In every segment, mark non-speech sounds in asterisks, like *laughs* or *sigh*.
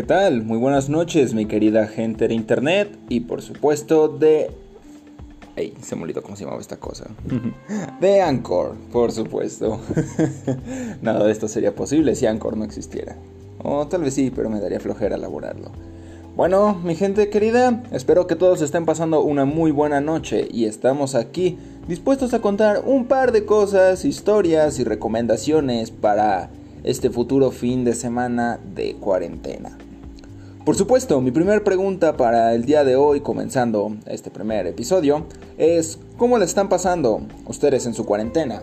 ¿Qué tal? Muy buenas noches, mi querida gente de internet y por supuesto de... Ey, se me olvidó cómo se llamaba esta cosa. de Anchor, por supuesto. *laughs* Nada de esto sería posible si Anchor no existiera. O tal vez sí, pero me daría flojera elaborarlo. Bueno, mi gente querida, espero que todos estén pasando una muy buena noche y estamos aquí dispuestos a contar un par de cosas, historias y recomendaciones para este futuro fin de semana de cuarentena. Por supuesto, mi primera pregunta para el día de hoy, comenzando este primer episodio, es ¿cómo le están pasando ustedes en su cuarentena?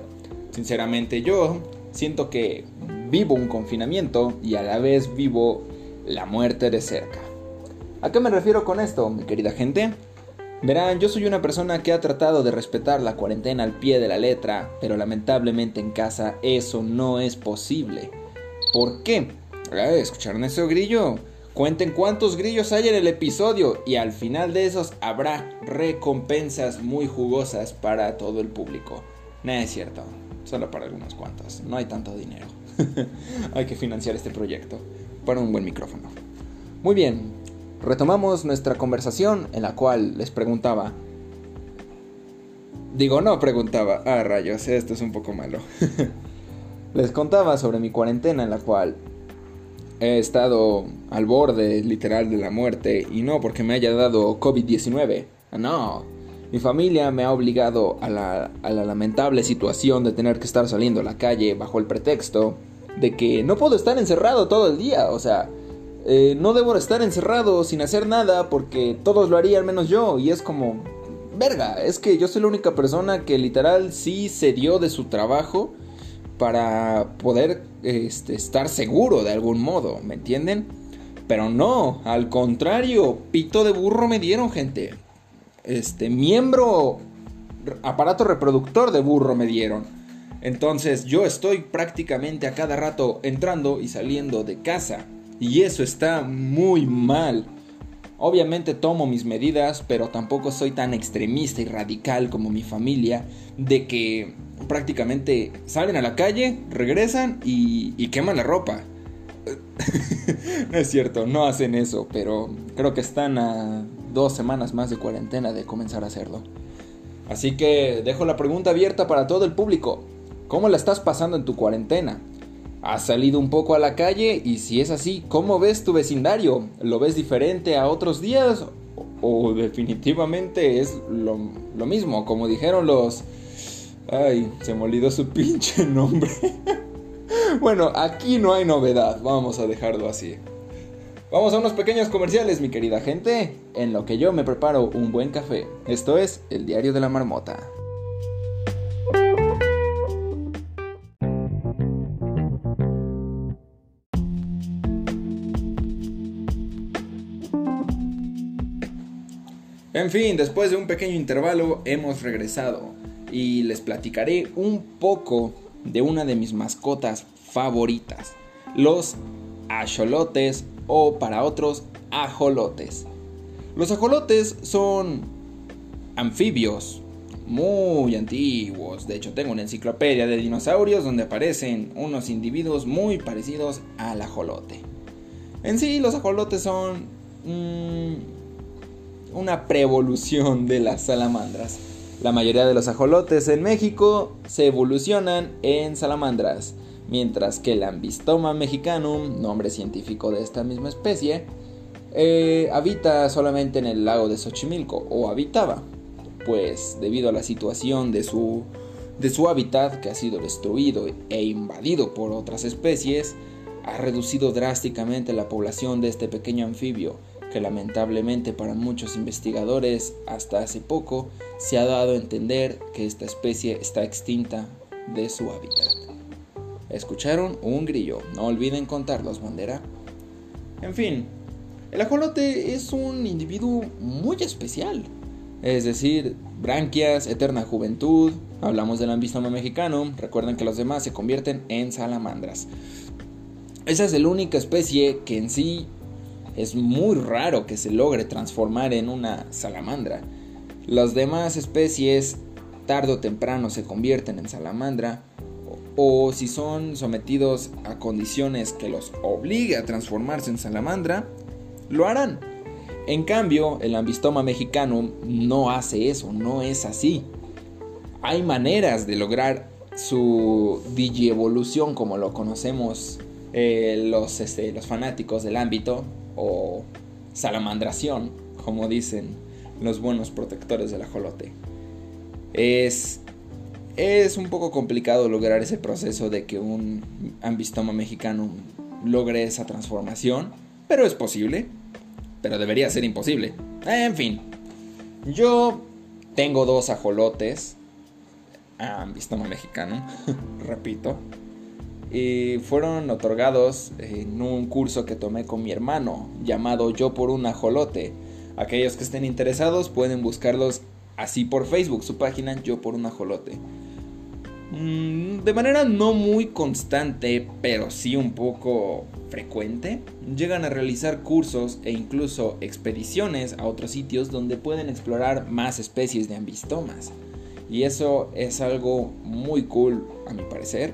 Sinceramente yo siento que vivo un confinamiento y a la vez vivo la muerte de cerca. ¿A qué me refiero con esto, mi querida gente? Verán, yo soy una persona que ha tratado de respetar la cuarentena al pie de la letra, pero lamentablemente en casa eso no es posible. ¿Por qué? ¿Escucharon ese grillo? Cuenten cuántos grillos hay en el episodio y al final de esos habrá recompensas muy jugosas para todo el público. No es cierto, solo para algunos cuantos, no hay tanto dinero. *laughs* hay que financiar este proyecto para un buen micrófono. Muy bien, retomamos nuestra conversación en la cual les preguntaba. Digo, no preguntaba. Ah, rayos, esto es un poco malo. *laughs* les contaba sobre mi cuarentena en la cual he estado al borde literal de la muerte y no porque me haya dado COVID-19. No, mi familia me ha obligado a la, a la, lamentable situación de tener que estar saliendo a la calle bajo el pretexto de que no puedo estar encerrado todo el día. O sea, eh, no debo estar encerrado sin hacer nada porque todos lo harían menos yo. Y es como, verga, es que yo soy la única persona que literal sí se dio de su trabajo para poder este, estar seguro de algún modo, ¿me entienden? Pero no, al contrario, pito de burro me dieron, gente. Este, miembro, aparato reproductor de burro me dieron. Entonces yo estoy prácticamente a cada rato entrando y saliendo de casa. Y eso está muy mal. Obviamente tomo mis medidas, pero tampoco soy tan extremista y radical como mi familia, de que prácticamente salen a la calle, regresan y, queman la ropa. *laughs* no es cierto, no hacen eso, pero creo que están a dos semanas más de cuarentena de comenzar a hacerlo. Así que dejo la pregunta abierta para todo el público. ¿Cómo la estás pasando en tu cuarentena? ¿Has salido un poco a la calle? Y si es así, ¿cómo ves tu vecindario? ¿Lo ves diferente a otros días? ¿O definitivamente es lo, mismo? Como dijeron los... Ay, se me olvidó su pinche *laughs* nombre. bueno, aquí no hay novedad, vamos a dejarlo así. Vamos a unos pequeños comerciales, mi querida gente, en lo que yo me preparo un buen café. Esto es el diario de la marmota. En fin, después de un pequeño intervalo hemos regresado y les platicaré un poco de una de mis mascotas favoritas, los ajolotes o para otros ajolotes. Los ajolotes son anfibios muy antiguos, de hecho tengo una enciclopedia de dinosaurios donde aparecen unos individuos muy parecidos al ajolote. En sí, los ajolotes son mm, una preevolución de las salamandras. La mayoría de los ajolotes en México se evolucionan en salamandras, mientras que el Ambistoma mexicanum, nombre científico de esta misma especie, eh, habita solamente en el lago de Xochimilco, o habitaba, pues debido a la situación de su, de su hábitat que ha sido destruido e invadido por otras especies, ha reducido drásticamente la población de este pequeño anfibio, que lamentablemente para muchos investigadores hasta hace poco se ha dado a entender que esta especie está extinta de su hábitat. ¿Escucharon? Un grillo. No olviden contarlos, bandera. En fin, el ajolote es un individuo muy especial. Es decir, branquias, eterna juventud. Hablamos del ambistoma mexicano. Recuerden que los demás se convierten en salamandras. Esa es la única especie que en sí es muy raro que se logre transformar en una salamandra. Las demás especies tarde o temprano se convierten en salamandra o si son sometidos a condiciones que los obligue a transformarse en salamandra, lo harán. En cambio, el ambistoma mexicano no hace eso, no es así. Hay maneras de lograr su digievolución como lo conocemos eh, los, este, los fanáticos del ámbito o salamandración, como dicen los buenos protectores del ajolote. Es, es un poco complicado lograr ese proceso de que un ambistoma mexicano logre esa transformación, pero es posible, pero debería ser imposible. En fin, yo tengo dos ajolotes, ambistoma mexicano, *laughs* repito, y fueron otorgados en un curso que tomé con mi hermano llamado Yo por un ajolote. Aquellos que estén interesados pueden buscarlos así por Facebook, su página Yo por un ajolote. Mm, de manera no muy constante, pero sí un poco frecuente, llegan a realizar cursos e incluso expediciones a otros sitios donde pueden explorar más especies de ambistomas. Y eso es algo muy cool a mi parecer,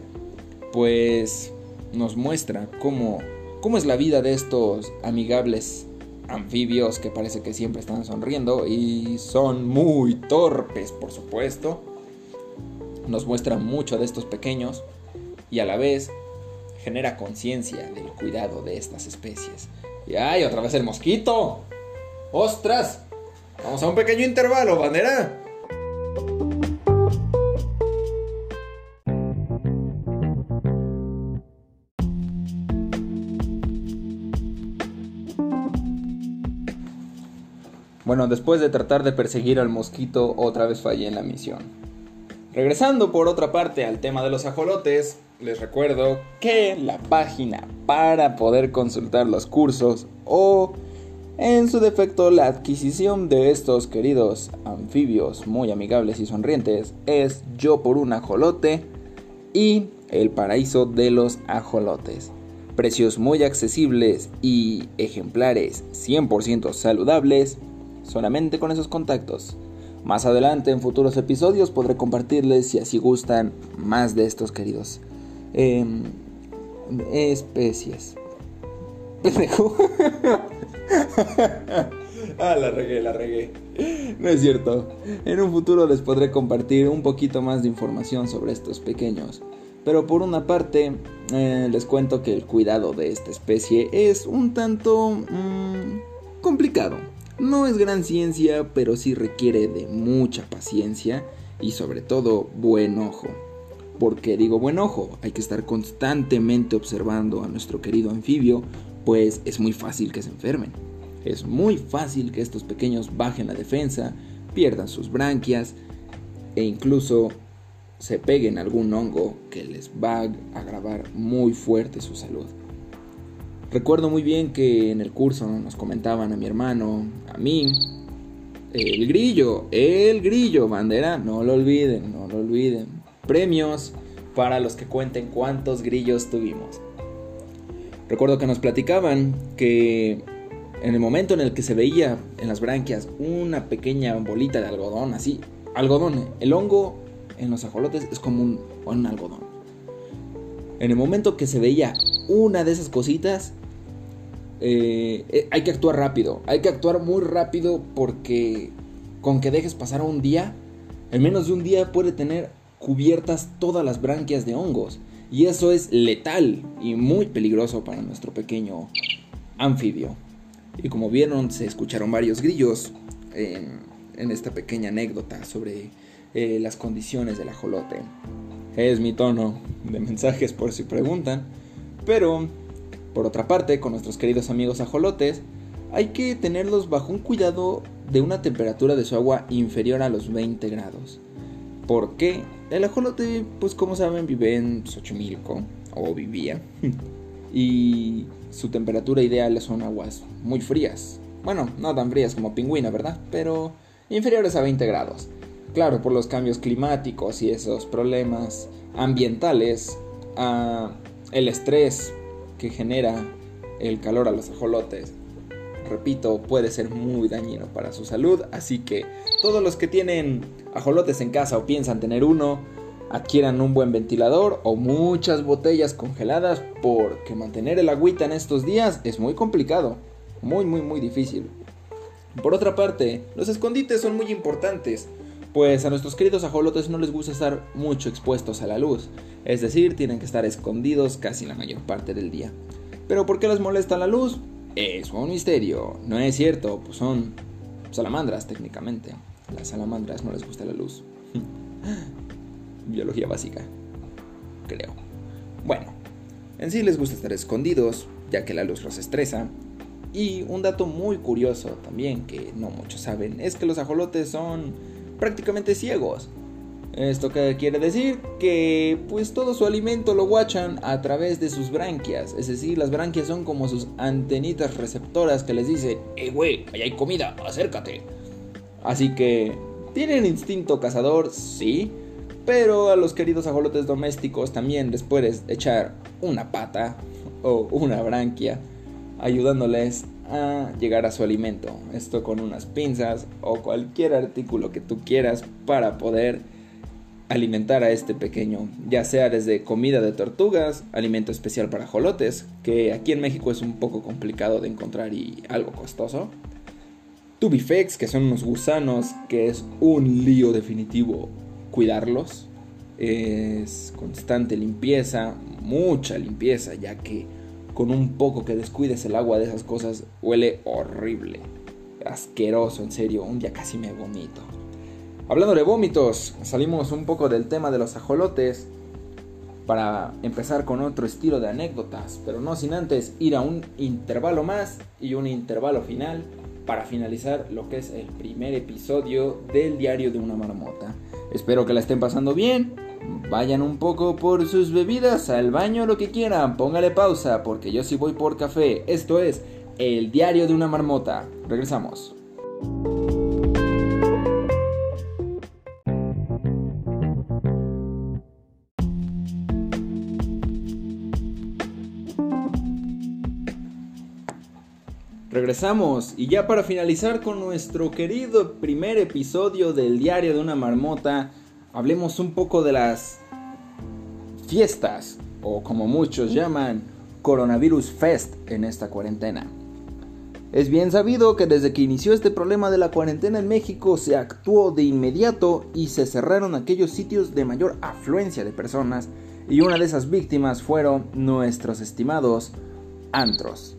pues nos muestra cómo, cómo es la vida de estos amigables anfibios que parece que siempre están sonriendo y son muy torpes, por supuesto. Nos muestra mucho de estos pequeños y a la vez genera conciencia del cuidado de estas especies. Y ay, otra vez el mosquito. ¡Ostras! Vamos a un pequeño intervalo, bandera. Bueno, después de tratar de perseguir al mosquito, otra vez fallé en la misión. Regresando por otra parte al tema de los ajolotes, les recuerdo que la página para poder consultar los cursos o en su defecto la adquisición de estos queridos anfibios muy amigables y sonrientes es Yo por un ajolote y El paraíso de los ajolotes. Precios muy accesibles y ejemplares 100% saludables solamente con esos contactos. Más adelante en futuros episodios podré compartirles, si así gustan, más de estos queridos em, especies. *laughs* ah, la regué, la regué. No es cierto. En un futuro les podré compartir un poquito más de información sobre estos pequeños. Pero por una parte, eh, les cuento que el cuidado de esta especie es un tanto mm, complicado. No es gran ciencia, pero sí requiere de mucha paciencia y sobre todo buen ojo. ¿Por qué digo buen ojo? Hay que estar constantemente observando a nuestro querido anfibio, pues es muy fácil que se enfermen. Es muy fácil que estos pequeños bajen la defensa, pierdan sus branquias e incluso se peguen algún hongo que les va a agravar muy fuerte su salud. Recuerdo muy bien que en el curso nos comentaban a mi hermano, a mí, el grillo, el grillo, bandera, no lo olviden, no lo olviden. Premios para los que cuenten cuántos grillos tuvimos. Recuerdo que nos platicaban que en el momento en el que se veía en las branquias una pequeña bolita de algodón, así, algodón, el hongo en los ajolotes es como un, un algodón. En el momento que se veía una de esas cositas, eh, eh, hay que actuar rápido, hay que actuar muy rápido porque con que dejes pasar un día, en menos de un día puede tener cubiertas todas las branquias de hongos. Y eso es letal y muy peligroso para nuestro pequeño anfibio. Y como vieron, se escucharon varios grillos en, esta pequeña anécdota sobre eh, las condiciones del ajolote. Es mi tono de mensajes por si preguntan. Pero por otra parte, con nuestros queridos amigos ajolotes, hay que tenerlos bajo un cuidado de una temperatura de su agua inferior a los 20 grados. Porque el ajolote, pues como saben, vive en Xochimilco, o vivía, *laughs* y su temperatura ideal son aguas muy frías. Bueno, no tan frías como pingüina, ¿verdad? Pero inferiores a 20 grados. Claro, por los cambios climáticos y esos problemas ambientales, ah, el estrés que genera el calor a los ajolotes, repito, puede ser muy dañino para su salud. Así que todos los que tienen ajolotes en casa o piensan tener uno, adquieran un buen ventilador o muchas botellas congeladas porque mantener el agüita en estos días es muy complicado, muy muy muy difícil. Por otra parte, los escondites son muy importantes, pues a nuestros queridos ajolotes no les gusta estar mucho expuestos a la luz, es decir, tienen que estar escondidos casi la mayor parte del día. Pero ¿por qué les molesta la luz? Es un misterio, no es cierto, pues son salamandras técnicamente. Las salamandras no les gusta la luz. *laughs* Biología básica, creo. Bueno, en sí les gusta estar escondidos, ya que la luz los estresa, y un dato muy curioso también que no muchos saben es que los ajolotes son prácticamente ciegos. Esto que quiere decir que pues todo su alimento lo guachan a través de sus branquias, es decir, las branquias son como sus antenitas receptoras que les dicen, "Eh güey, ahí hay comida, acércate." Así que tienen instinto cazador, sí, pero a los queridos ajolotes domésticos también les puedes echar una pata o una branquia ayudándoles a llegar a su alimento. Esto con unas pinzas o cualquier artículo que tú quieras para poder alimentar a este pequeño, ya sea desde comida de tortugas, alimento especial para jolotes, que aquí en México es un poco complicado de encontrar y algo costoso. Tubifex, que son unos gusanos, que es un lío definitivo cuidarlos. Es constante limpieza, mucha limpieza, ya que con un poco que descuides el agua de esas cosas, huele horrible. Asqueroso, en serio, un día casi me vomito. Hablando de vómitos, salimos un poco del tema de los ajolotes para empezar con otro estilo de anécdotas, pero no sin antes ir a un intervalo más y un intervalo final para finalizar lo que es el primer episodio del diario de una marmota. Espero que la estén pasando bien Vayan un poco por sus bebidas, al baño, lo que quieran. Póngale pausa, porque yo sí voy por café. Esto es El Diario de una Marmota. Regresamos. Regresamos y ya para finalizar con nuestro querido primer episodio del Diario de una Marmota, hablemos un poco de las fiestas, o como muchos llaman, Coronavirus Fest en esta cuarentena. Es bien sabido que desde que inició este problema de la cuarentena en México se actuó de inmediato y se cerraron aquellos sitios de mayor afluencia de personas y una de esas víctimas fueron nuestros estimados antros.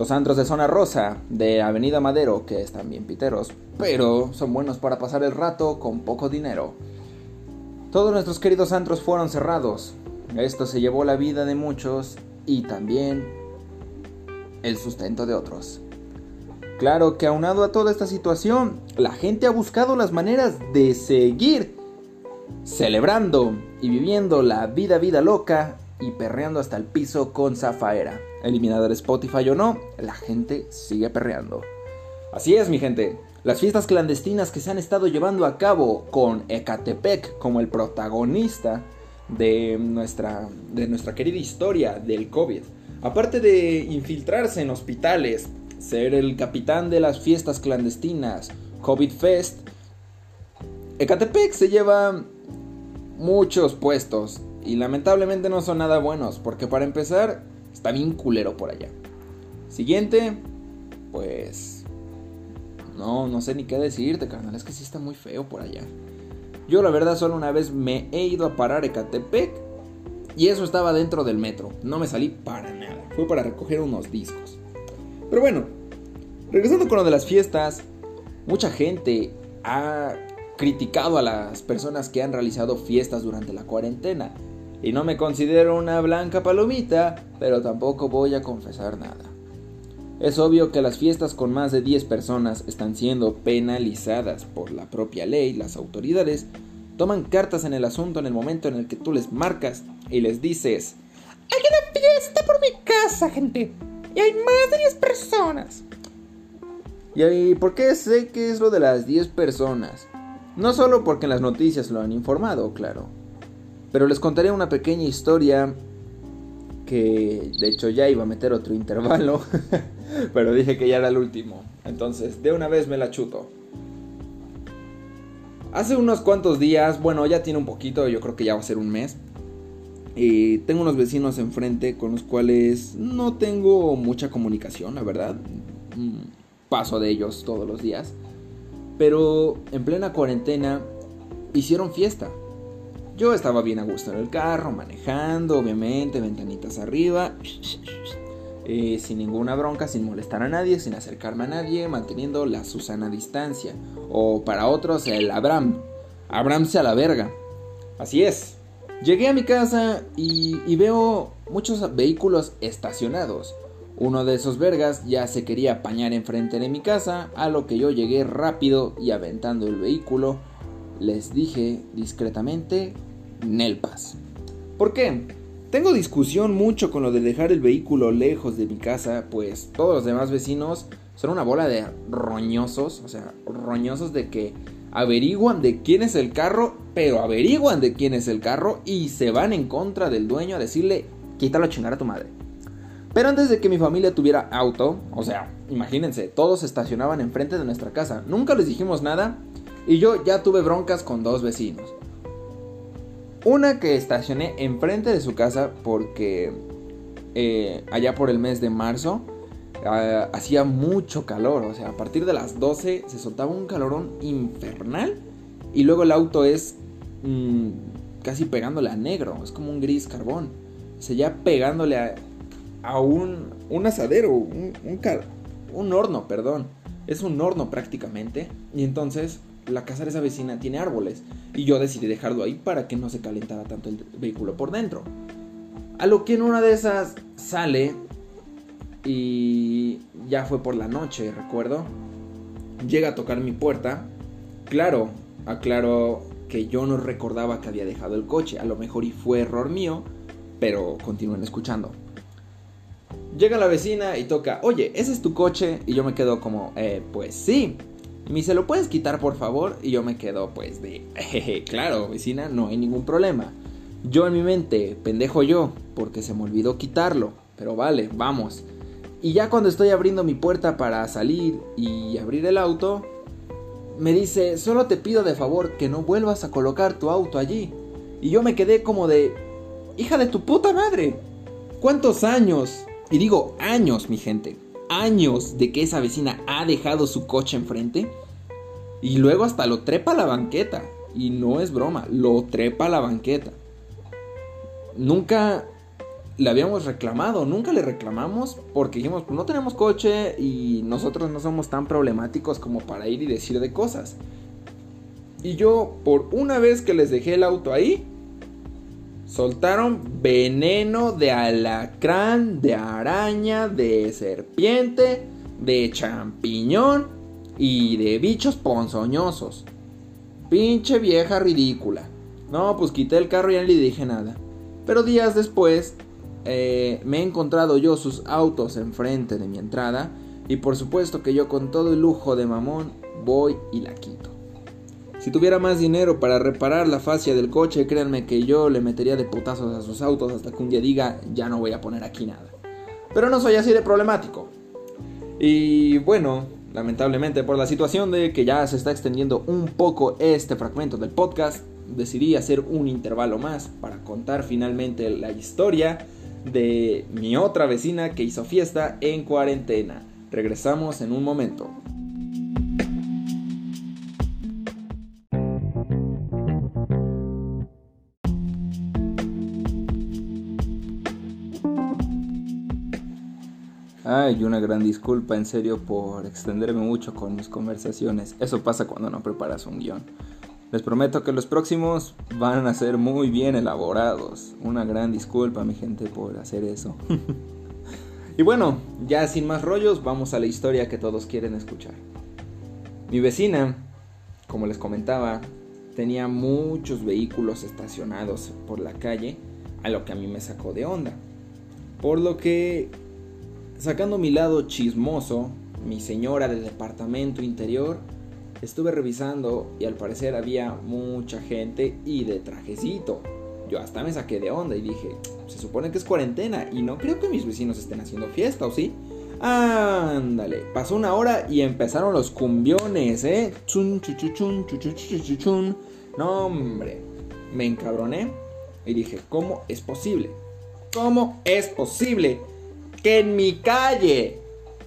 Los antros de zona rosa de Avenida Madero, que están bien piteros, pero son buenos para pasar el rato con poco dinero. Todos nuestros queridos antros fueron cerrados. Esto se llevó la vida de muchos y también el sustento de otros. Claro que aunado a toda esta situación, la gente ha buscado las maneras de seguir celebrando y viviendo la vida vida loca y perreando hasta el piso con Zafaera. Eliminador Spotify o no, la gente sigue perreando. Así es, mi gente. Las fiestas clandestinas que se han estado llevando a cabo con Ecatepec como el protagonista de nuestra, de nuestra querida historia del COVID. Aparte de infiltrarse en hospitales, ser el capitán de las fiestas clandestinas, COVID Fest, Ecatepec se lleva muchos puestos y lamentablemente no son nada buenos porque para empezar está bien culero por allá. Siguiente, pues no, no sé ni qué decirte, carnal. Es que sí está muy feo por allá. Yo la verdad solo una vez me he ido a parar Ecatepec y eso estaba dentro del metro. No me salí para nada. Fue para recoger unos discos. Pero bueno, regresando con lo de las fiestas, mucha gente ha criticado a las personas que han realizado fiestas durante la cuarentena. Y no me considero una blanca palomita, pero tampoco voy a confesar nada. Es obvio que las fiestas con más de 10 personas están siendo penalizadas por la propia ley. Las autoridades toman cartas en el asunto en el momento en el que tú les marcas y les dices, hay una fiesta por mi casa, gente. Y hay más de 10 personas. ¿Y por qué sé que es lo de las 10 personas? No solo porque en las noticias lo han informado, claro. Pero les contaré una pequeña historia que de hecho ya iba a meter otro intervalo, *laughs* pero dije que ya era el último. Entonces, de una vez me la chuto. Hace unos cuantos días, bueno, ya tiene un poquito, yo creo que ya va a ser un mes. Tengo unos vecinos enfrente con los cuales no tengo mucha comunicación, la verdad. Paso de ellos todos los días. Pero en plena cuarentena hicieron fiesta. Yo estaba bien a gusto en el carro, manejando, obviamente, ventanitas arriba. Eh, sin ninguna bronca, sin molestar a nadie, sin acercarme a nadie, manteniendo la Susana distancia. O para otros, el Abraham. Abraham se a la verga. Así es. Llegué a mi casa y, veo muchos vehículos estacionados. Uno de esos vergas ya se quería apañar enfrente de mi casa, a lo que yo llegué rápido y aventando el vehículo, les dije discretamente, Nelpas. ¿Por qué? Tengo discusión mucho con lo de dejar el vehículo lejos de mi casa, pues todos los demás vecinos son una bola de roñosos, o sea, roñosos de que averiguan de quién es el carro, pero averiguan de quién es el carro y se van en contra del dueño a decirle, quítalo a chingar a tu madre. Pero antes de que mi familia tuviera auto, o sea, imagínense, todos estacionaban enfrente de nuestra casa, nunca les dijimos nada y yo ya tuve broncas con dos vecinos. Una que estacioné enfrente de su casa porque eh, allá por el mes de marzo ah, hacía mucho calor. O sea, a partir de las 12 se soltaba un calorón infernal. Y luego el auto es mm, casi pegándole a negro. Es como un gris carbón. O sea, ya pegándole a, un, un, asadero, un, un, un horno, perdón. Es un horno prácticamente. Y entonces la casa de esa vecina tiene árboles y yo decidí dejarlo ahí para que no se calentara tanto el vehículo por dentro. A lo que en una de esas sale y ya fue por la noche, recuerdo. Llega a tocar mi puerta. Claro, aclaro que yo no recordaba que había dejado el coche. A lo mejor y fue error mío, pero continúen escuchando. Llega la vecina y toca, oye, ¿ese es tu coche? Y yo me quedo como, eh, pues sí. Me dice, ¿lo puedes quitar por favor? Y yo me quedo pues de, jeje, claro, vecina, no hay ningún problema. Yo en mi mente, pendejo yo, porque se me olvidó quitarlo. Pero vale, vamos. Y ya cuando estoy abriendo mi puerta para salir y abrir el auto, me dice, solo te pido de favor que no vuelvas a colocar tu auto allí. Y yo me quedé como de, hija de tu puta madre. ¿Cuántos años? Y digo años, mi gente años de que esa vecina ha dejado su coche enfrente. Y luego hasta lo trepa a la banqueta. Y no es broma, lo trepa a la banqueta. Nunca le habíamos reclamado, nunca le reclamamos porque dijimos, no tenemos coche y nosotros no somos tan problemáticos como para ir y decir de cosas. Y yo, por una vez que les dejé el auto ahí, Soltaron veneno de alacrán, de araña, de serpiente, de champiñón y de bichos ponzoñosos. Pinche vieja ridícula. No, pues quité el carro y ya no le dije nada. Pero días después eh, me he encontrado yo sus autos enfrente de mi entrada y por supuesto que yo con todo el lujo de mamón voy y la quito. Si tuviera más dinero para reparar la fascia del coche, créanme que yo le metería de putazos a sus autos hasta que un día diga, ya no voy a poner aquí nada. Pero no soy así de problemático. Y bueno, lamentablemente por la situación de que ya se está extendiendo un poco este fragmento del podcast, decidí hacer un intervalo más para contar finalmente la historia de mi otra vecina que hizo fiesta en cuarentena. Regresamos en un momento. Ay, una gran disculpa en serio por extenderme mucho con mis conversaciones. Eso pasa cuando no preparas un guion. Les prometo que los próximos van a ser muy bien elaborados. Una gran disculpa, mi gente, por hacer eso. *laughs* y bueno, ya sin más rollos, vamos a la historia que todos quieren escuchar. Mi vecina, como les comentaba, tenía muchos vehículos estacionados por la calle, a lo que a mí me sacó de onda. Por lo que Sacando mi lado chismoso, mi señora del departamento interior, estuve revisando y al parecer había mucha gente y de trajecito. Yo hasta me saqué de onda y dije, se supone que es cuarentena y no creo que mis vecinos estén haciendo fiesta, ¿o sí? Ándale, pasó una hora y empezaron los cumbiones, ¿eh? Chun, chun, chun, No, hombre, me encabroné y dije, ¿cómo es posible? ¿Cómo es posible que en mi calle,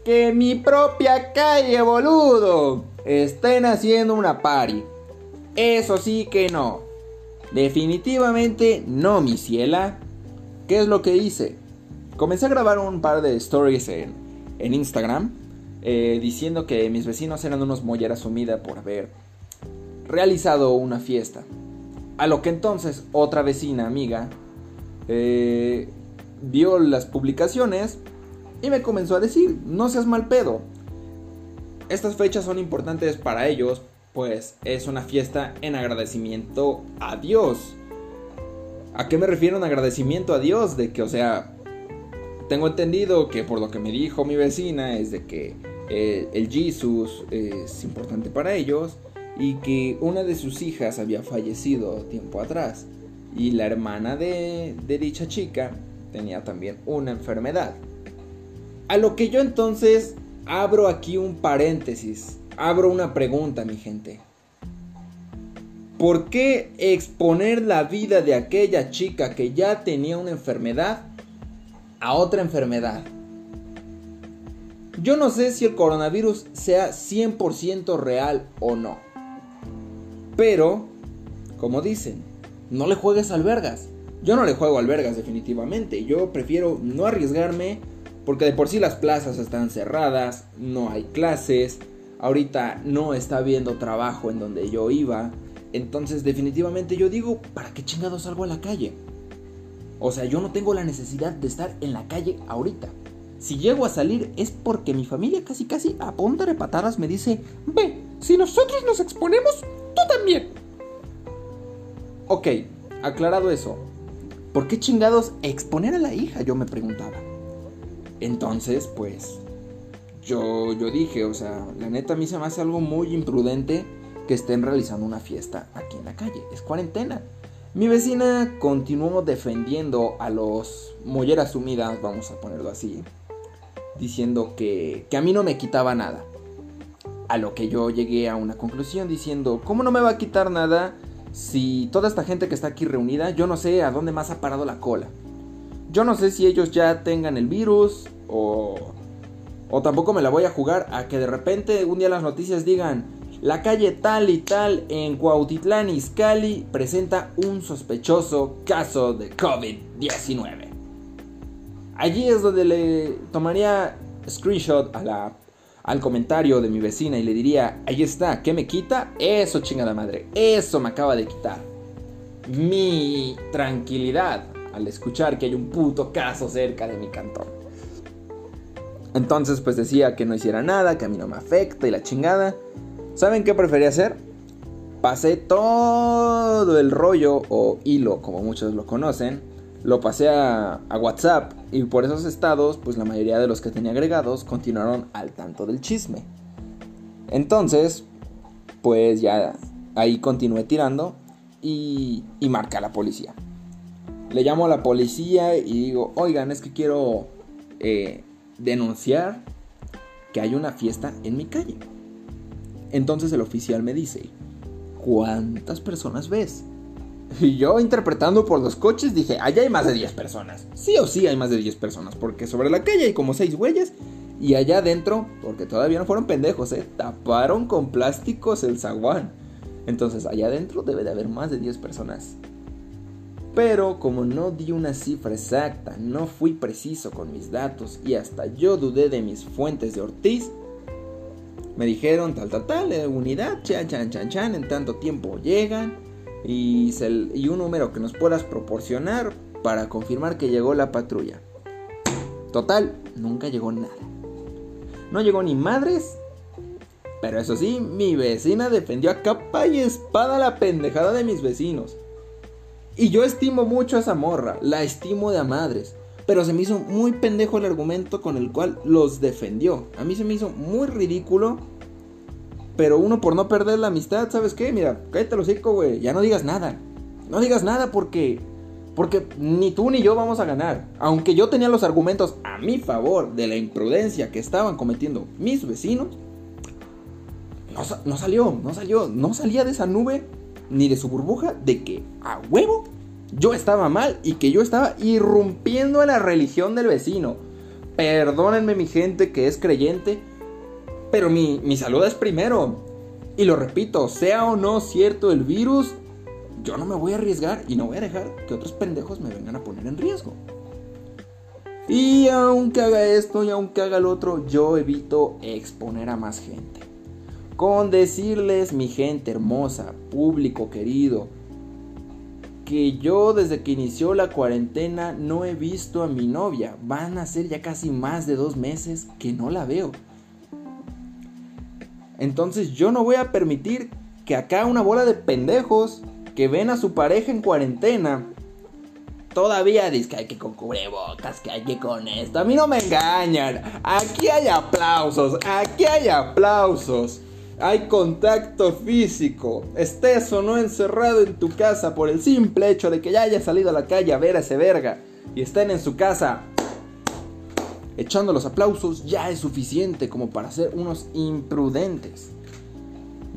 que en mi propia calle, boludo, estén haciendo una party? Eso sí que no. Definitivamente no, mi ciela. ¿Qué es lo que hice? Comencé a grabar un par de stories en, en Instagram eh, diciendo que mis vecinos eran unos mollera sumida por haber realizado una fiesta. A lo que entonces otra vecina amiga eh, vio las publicaciones y me comenzó a decir, no seas mal pedo. Estas fechas son importantes para ellos, pues es una fiesta en agradecimiento a Dios. ¿A qué me refiero en agradecimiento a Dios? De que, o sea, tengo entendido que por lo que me dijo mi vecina es de que eh, el Jesus es importante para ellos y que una de sus hijas había fallecido tiempo atrás y la hermana de, de dicha chica tenía también una enfermedad. A lo que yo entonces abro aquí un paréntesis, abro una pregunta mi gente. ¿Por qué exponer la vida de aquella chica que ya tenía una enfermedad a otra enfermedad. Yo no sé si el coronavirus sea 100% real o no. Pero, como dicen, no le juegues al vergas. Yo no le juego al vergas definitivamente. Yo prefiero no arriesgarme porque de por sí las plazas están cerradas, no hay clases, ahorita no está habiendo trabajo en donde yo iba. Entonces definitivamente yo digo, ¿para qué chingados salgo a la calle? O sea, yo no tengo la necesidad de estar en la calle ahorita. Si llego a salir es porque mi familia casi casi a punta de patadas me dice, ve, si nosotros nos exponemos, tú también. Ok, aclarado eso. ¿Por qué chingados exponer a la hija? Yo me preguntaba. Entonces, pues, yo, yo dije, o sea, la neta a mí se me hace algo muy imprudente que estén realizando una fiesta aquí en la calle. Es cuarentena. Mi vecina continuó defendiendo a los molleras sumidas, vamos a ponerlo así, diciendo que, que a mí no me quitaba nada. A lo que yo llegué a una conclusión diciendo, ¿cómo no me va a quitar nada si toda esta gente que está aquí reunida, yo no sé a dónde más ha parado la cola? Yo no sé si ellos ya tengan el virus o, o tampoco me la voy a jugar a que de repente un día las noticias digan, la calle tal y tal en Cuautitlán, Izcalli, presenta un sospechoso caso de COVID-19. Allí es donde le tomaría screenshot a la, al comentario de mi vecina y le diría, ahí está, ¿qué me quita? Eso chingada madre, eso me acaba de quitar. Mi tranquilidad al escuchar que hay un puto caso cerca de mi cantón. Entonces pues decía que no hiciera nada, que a mí no me afecta y la chingada. ¿Saben qué prefería hacer? Pasé todo el rollo o hilo, como muchos lo conocen, lo pasé a, WhatsApp y por esos estados, pues la mayoría de los que tenía agregados continuaron al tanto del chisme. Entonces, pues ya ahí continué tirando y, y marca a la policía. Le llamo a la policía y digo, oigan, es que quiero eh, denunciar que hay una fiesta en mi calle. Entonces el oficial me dice, ¿cuántas personas ves? Y yo interpretando por los coches dije, allá hay más de 10 personas. Sí o sí hay más de 10 personas, porque sobre la calle hay como 6 güeyes. Y allá adentro, porque todavía no fueron pendejos, ¿eh? taparon con plásticos el zaguán. Entonces allá adentro debe de haber más de 10 personas. Pero como no di una cifra exacta, no fui preciso con mis datos y hasta yo dudé de mis fuentes de Ortiz, me dijeron tal, tal, tal, eh, unidad, chan, chan, chan, chan, en tanto tiempo llegan y, un número que nos puedas proporcionar para confirmar que llegó la patrulla. Total, nunca llegó nada. No llegó ni madres. Pero eso sí, mi vecina defendió a capa y espada la pendejada de mis vecinos. Y yo estimo mucho a esa morra, la estimo de a madres. Pero se me hizo muy pendejo el argumento con el cual los defendió. A mí se me hizo muy ridículo. Pero uno por no perder la amistad, ¿sabes qué? Mira, cállate los hocico, güey. Ya no digas nada. No digas nada porque Porque ni tú ni yo vamos a ganar. Aunque yo tenía los argumentos a mi favor de la imprudencia que estaban cometiendo mis vecinos, no, salió, no salió, no salía de esa nube ni de su burbuja de que a huevo yo estaba mal y que yo estaba irrumpiendo en la religión del vecino. Perdónenme mi gente que es creyente, pero mi, mi salud es primero. Y lo repito, sea o no cierto el virus, yo no me voy a arriesgar y no voy a dejar que otros pendejos me vengan a poner en riesgo. Y aunque haga esto y aunque haga lo otro, yo evito exponer a más gente. Con decirles, mi gente hermosa, público querido, que yo desde que inició la cuarentena no he visto a mi novia. Van a ser ya casi más de dos meses que no la veo. Entonces yo no voy a permitir que acá una bola de pendejos que ven a su pareja en cuarentena, todavía dicen que hay que con cubrebocas, que hay que con esto. A mí no me engañan. Aquí hay aplausos, aquí hay aplausos. Hay contacto físico. Estés o no encerrado en tu casa por el simple hecho de que ya haya salido a la calle a ver a ese verga y estén en su casa echando los aplausos, ya es suficiente como para ser unos imprudentes.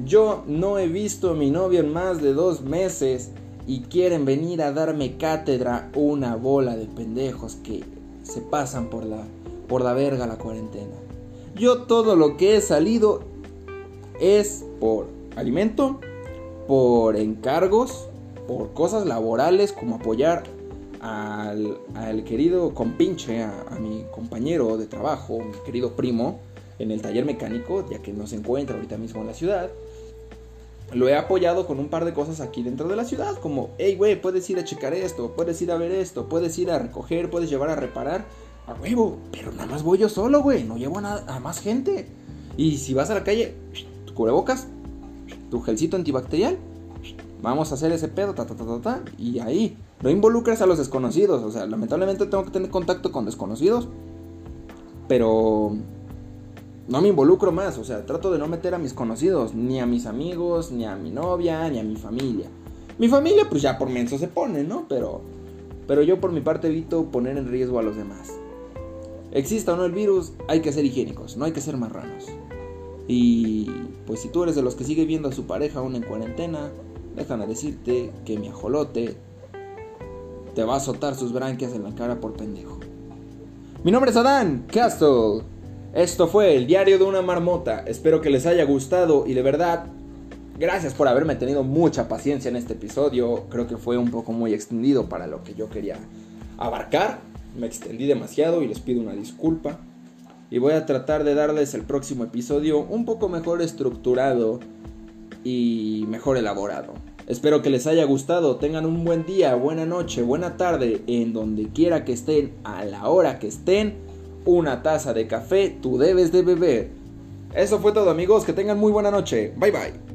Yo no he visto a mi novio en más de dos meses y quieren venir a darme cátedra una bola de pendejos que se pasan por la, por la verga la cuarentena. Yo todo lo que he salido es por alimento, por encargos, por cosas laborales como apoyar al, querido compinche, a, mi compañero de trabajo, mi querido primo, en el taller mecánico, ya que no se encuentra ahorita mismo en la ciudad. Lo he apoyado con un par de cosas aquí dentro de la ciudad, como, hey, güey, puedes ir a checar esto, puedes ir a ver esto, puedes ir a recoger, puedes llevar a reparar, a huevo, pero nada más voy yo solo, güey, no llevo a, a más gente. Y si vas a la calle, tu cubrebocas, tu gelcito antibacterial, vamos a hacer ese pedo, ta, ta, ta, ta, ta, y ahí, no involucres a los desconocidos, o sea, lamentablemente tengo que tener contacto con desconocidos, pero no me involucro más, o sea, trato de no meter a mis conocidos, ni a mis amigos, ni a mi novia, ni a mi familia. Mi familia pues ya por menso se pone, ¿no? Pero, pero yo por mi parte evito poner en riesgo a los demás. Exista o no el virus, hay que ser higiénicos, no hay que ser marranos. Y pues si tú eres de los que sigue viendo a su pareja aún en cuarentena, déjame decirte que mi ajolote te va a azotar sus branquias en la cara por pendejo. Mi nombre es Adán Castle. Esto fue el diario de una marmota. Espero que les haya gustado y de verdad, gracias por haberme tenido mucha paciencia en este episodio. Creo que fue un poco muy extendido para lo que yo quería abarcar. Me extendí demasiado y les pido una disculpa. Y voy a tratar de darles el próximo episodio un poco mejor estructurado y mejor elaborado. Espero que les haya gustado, tengan un buen día, buena noche, buena tarde, en donde quiera que estén, a la hora que estén una taza de café tú debes de beber. Eso fue todo amigos, que tengan muy buena noche. Bye bye.